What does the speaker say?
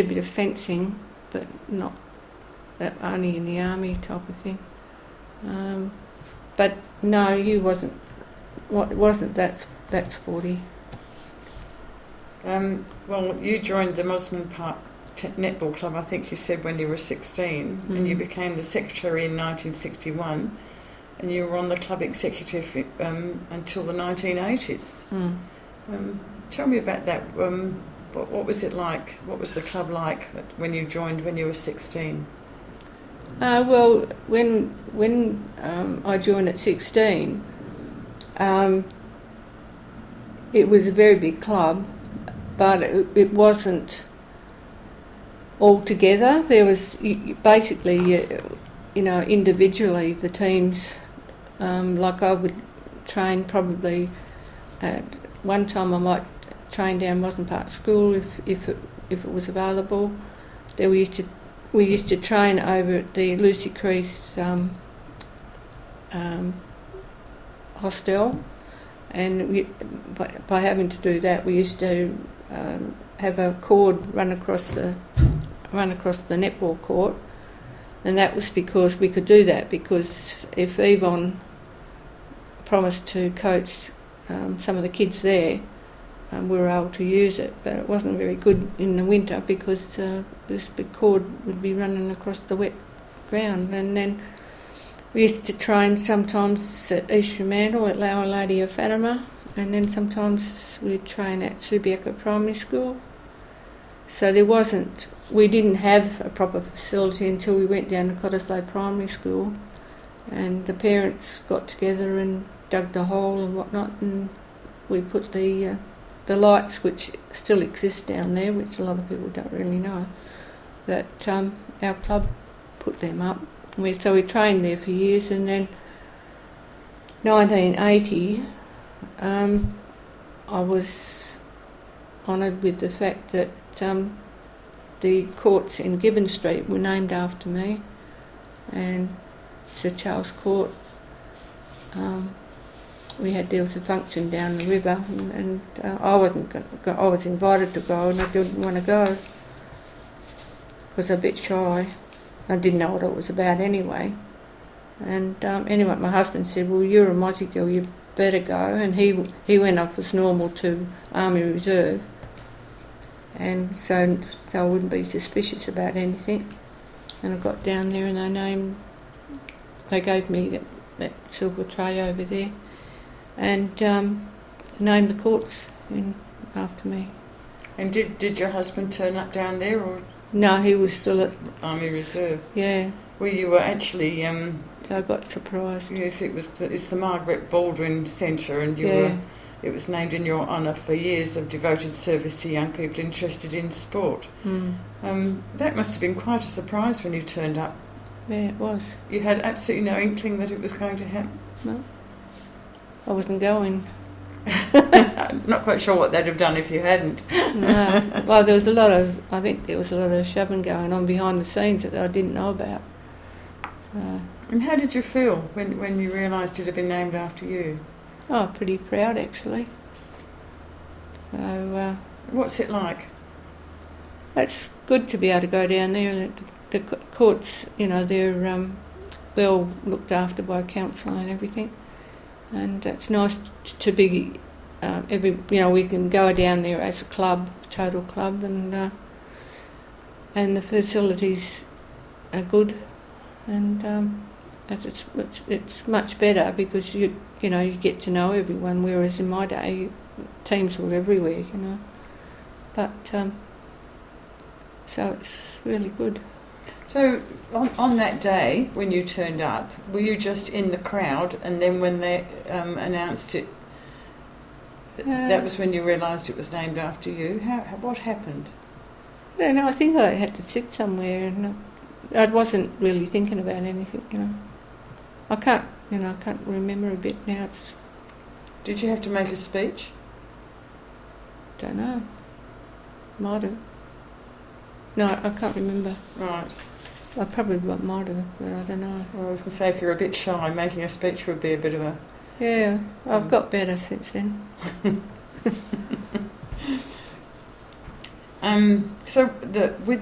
a bit of fencing, but not that only in the army type of thing. Um, but no, you wasn't. What wasn't that that sporty? Um, well, you joined the Mosman Park Netball Club, I think you said, when you were 16, and you Mm. became the secretary in 1961, and you were on the club executive um, until the 1980s. Mm. Um, tell me about that. Um, what, was it like? What was the club like when you joined when you were 16? Uh, well, when when um, I joined at sixteen, um, it was a very big club, but it, it wasn't all together. There was basically, you know, individually the teams. Um, like I would train probably at one time. I might train down Mosman Park School if if it, if it was available. Then we used to we used to train over at the Lucy Creek um, um, hostel, and we, by, by having to do that, we used to um, have a cord run across the run across the netball court, and that was because we could do that because if Yvonne promised to coach um, some of the kids there, um, we were able to use it, but it wasn't very good in the winter because uh, this big cord would be running across the wet ground. And then we used to train sometimes at East Fremantle at Our Lady of Fatima, and then sometimes we'd train at Subiaco Primary School. So there wasn't, we didn't have a proper facility until we went down to Cottesloe Primary School, and the parents got together and dug the hole and whatnot, and we put the uh, the lights, which still exist down there, which a lot of people don't really know, that um, our club put them up. We, so we trained there for years, and then 1980, um, I was honoured with the fact that um, the courts in Gibbon Street were named after me, and Sir Charles Court. We had there was a function down the river, and, and uh, I wasn't go, I was invited to go, and I didn't want to go because I'm a bit shy. I didn't know what it was about anyway. And um, anyway, my husband said, "Well, you're a Mozzie girl, you better go." And he he went off as normal to Army Reserve, and so so I wouldn't be suspicious about anything. And I got down there, and they named they gave me that, that silver tray over there and um, named the courts in after me. And did, did your husband turn up down there or No, he was still at Army Reserve? yeah. Well, you were actually, um, I got surprised. yes, it was the, it's the Margaret Baldwin Centre, and you yeah, were it was named in your honour for years of devoted service to young people interested in sport. mm. Um, that must have been quite a surprise when you turned up. yeah, it was. You had absolutely no inkling that it was going to happen. I wasn't going. I'm not quite sure what they'd have done if you hadn't. No. well, there was a lot of. I think there was a lot of shoving going on behind the scenes that I didn't know about. Uh, And how did you feel when, when you realised it had been named after you? oh, pretty proud actually. So uh, What's it like? it's good to be able to go down there. and The, the courts, you know, they're um, well looked after by council and everything, and it's nice to be um, every. You know, we can go down there as a club, total club, and uh, and the facilities are good, and um, it's, it's it's much better because you you know you get to know everyone. Whereas in my day, teams were everywhere, you know, but. Um, so it's really good. So, on, on that day when you turned up, were you just in the crowd, and then when they um, announced it, th- Uh, that was when you realised it was named after you? How, how, what happened? I don't know. I think I had to sit somewhere, and I wasn't really thinking about anything. You know, I can't. You know, I can't remember a bit now. It's, Did you have to make a speech? don't know. Might have. No, I can't remember. Right. I probably might have, but I don't know. Well, I was going to say, if you're a bit shy, making a speech would be a bit of a. Yeah, I've Mm. got better since then. Um, so the with